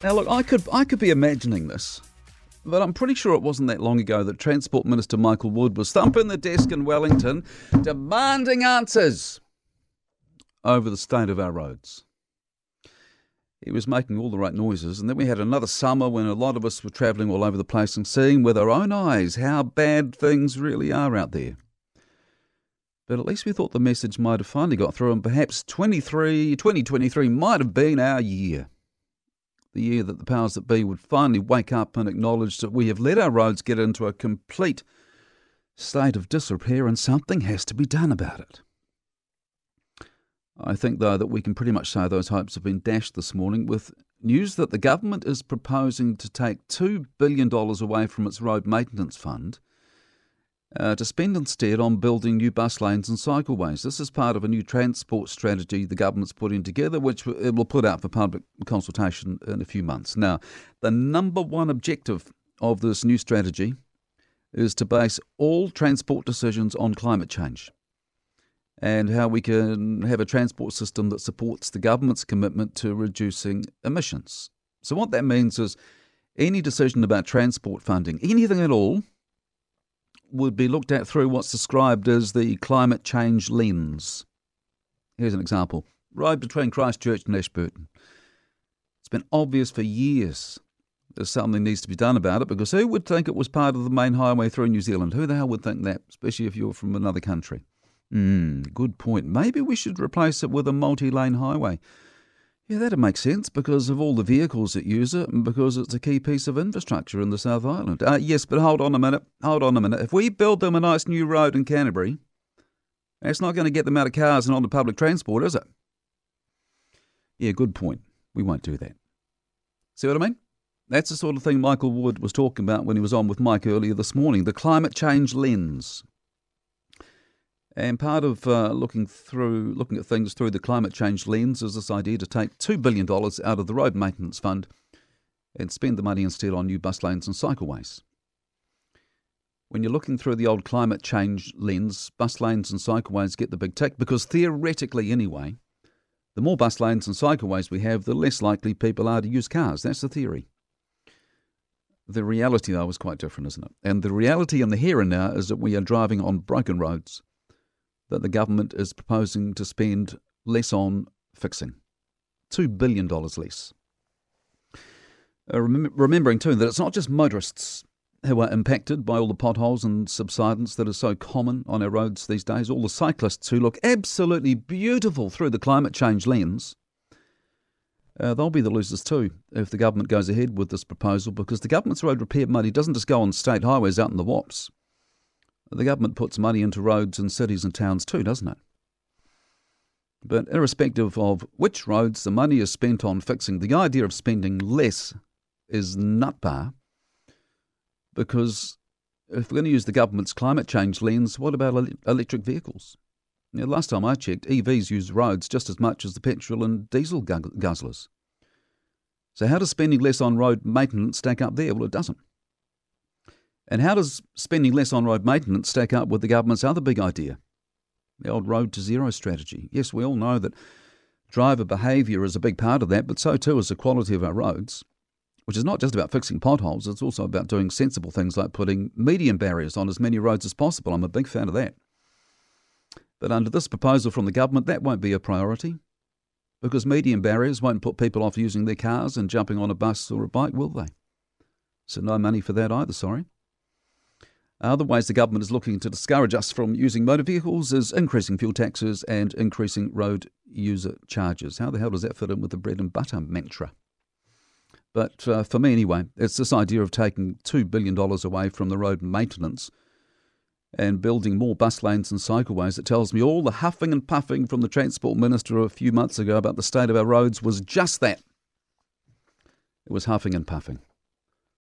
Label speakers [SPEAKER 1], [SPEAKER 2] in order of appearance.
[SPEAKER 1] Now, look, I could I could be imagining this, but I'm pretty sure it wasn't that long ago that Transport Minister Michael Wood was thumping the desk in Wellington, demanding answers over the state of our roads. He was making all the right noises, and then we had another summer when a lot of us were travelling all over the place and seeing with our own eyes how bad things really are out there. But at least we thought the message might have finally got through, and perhaps 23, 2023 might have been our year the year that the powers that be would finally wake up and acknowledge that we have let our roads get into a complete state of disrepair and something has to be done about it. I think, though, that we can pretty much say those hopes have been dashed this morning with news that the government is proposing to take $2 billion away from its road maintenance fund uh, to spend instead on building new bus lanes and cycleways. This is part of a new transport strategy the government's putting together, which it will put out for public consultation in a few months. Now, the number one objective of this new strategy is to base all transport decisions on climate change and how we can have a transport system that supports the government's commitment to reducing emissions. So, what that means is any decision about transport funding, anything at all, would be looked at through what's described as the climate change lens. Here's an example road between Christchurch and Ashburton. It's been obvious for years that something needs to be done about it because who would think it was part of the main highway through New Zealand? Who the hell would think that, especially if you're from another country? Hmm, good point. Maybe we should replace it with a multi lane highway. Yeah, that'd make sense because of all the vehicles that use it and because it's a key piece of infrastructure in the South Island. Uh, yes, but hold on a minute. Hold on a minute. If we build them a nice new road in Canterbury, that's not going to get them out of cars and onto public transport, is it? Yeah, good point. We won't do that. See what I mean? That's the sort of thing Michael Wood was talking about when he was on with Mike earlier this morning the climate change lens. And part of uh, looking through, looking at things through the climate change lens is this idea to take $2 billion out of the road maintenance fund and spend the money instead on new bus lanes and cycleways. When you're looking through the old climate change lens, bus lanes and cycleways get the big tick because theoretically, anyway, the more bus lanes and cycleways we have, the less likely people are to use cars. That's the theory. The reality, though, is quite different, isn't it? And the reality in the here and now is that we are driving on broken roads that the government is proposing to spend less on fixing $2 billion less. Uh, rem- remembering too that it's not just motorists who are impacted by all the potholes and subsidence that are so common on our roads these days, all the cyclists who look absolutely beautiful through the climate change lens. Uh, they'll be the losers too if the government goes ahead with this proposal because the government's road repair money doesn't just go on state highways out in the WAPs. The government puts money into roads in cities and towns too, doesn't it? But irrespective of which roads the money is spent on fixing, the idea of spending less is nut bar because if we're going to use the government's climate change lens, what about electric vehicles? Now, last time I checked, EVs use roads just as much as the petrol and diesel guzzlers. So, how does spending less on road maintenance stack up there? Well, it doesn't. And how does spending less on road maintenance stack up with the government's other big idea? The old road to zero strategy. Yes, we all know that driver behaviour is a big part of that, but so too is the quality of our roads, which is not just about fixing potholes, it's also about doing sensible things like putting median barriers on as many roads as possible. I'm a big fan of that. But under this proposal from the government, that won't be a priority because median barriers won't put people off using their cars and jumping on a bus or a bike, will they? So, no money for that either, sorry. Other ways the government is looking to discourage us from using motor vehicles is increasing fuel taxes and increasing road user charges. How the hell does that fit in with the bread and butter mantra? But uh, for me, anyway, it's this idea of taking $2 billion away from the road maintenance and building more bus lanes and cycleways that tells me all the huffing and puffing from the Transport Minister a few months ago about the state of our roads was just that. It was huffing and puffing.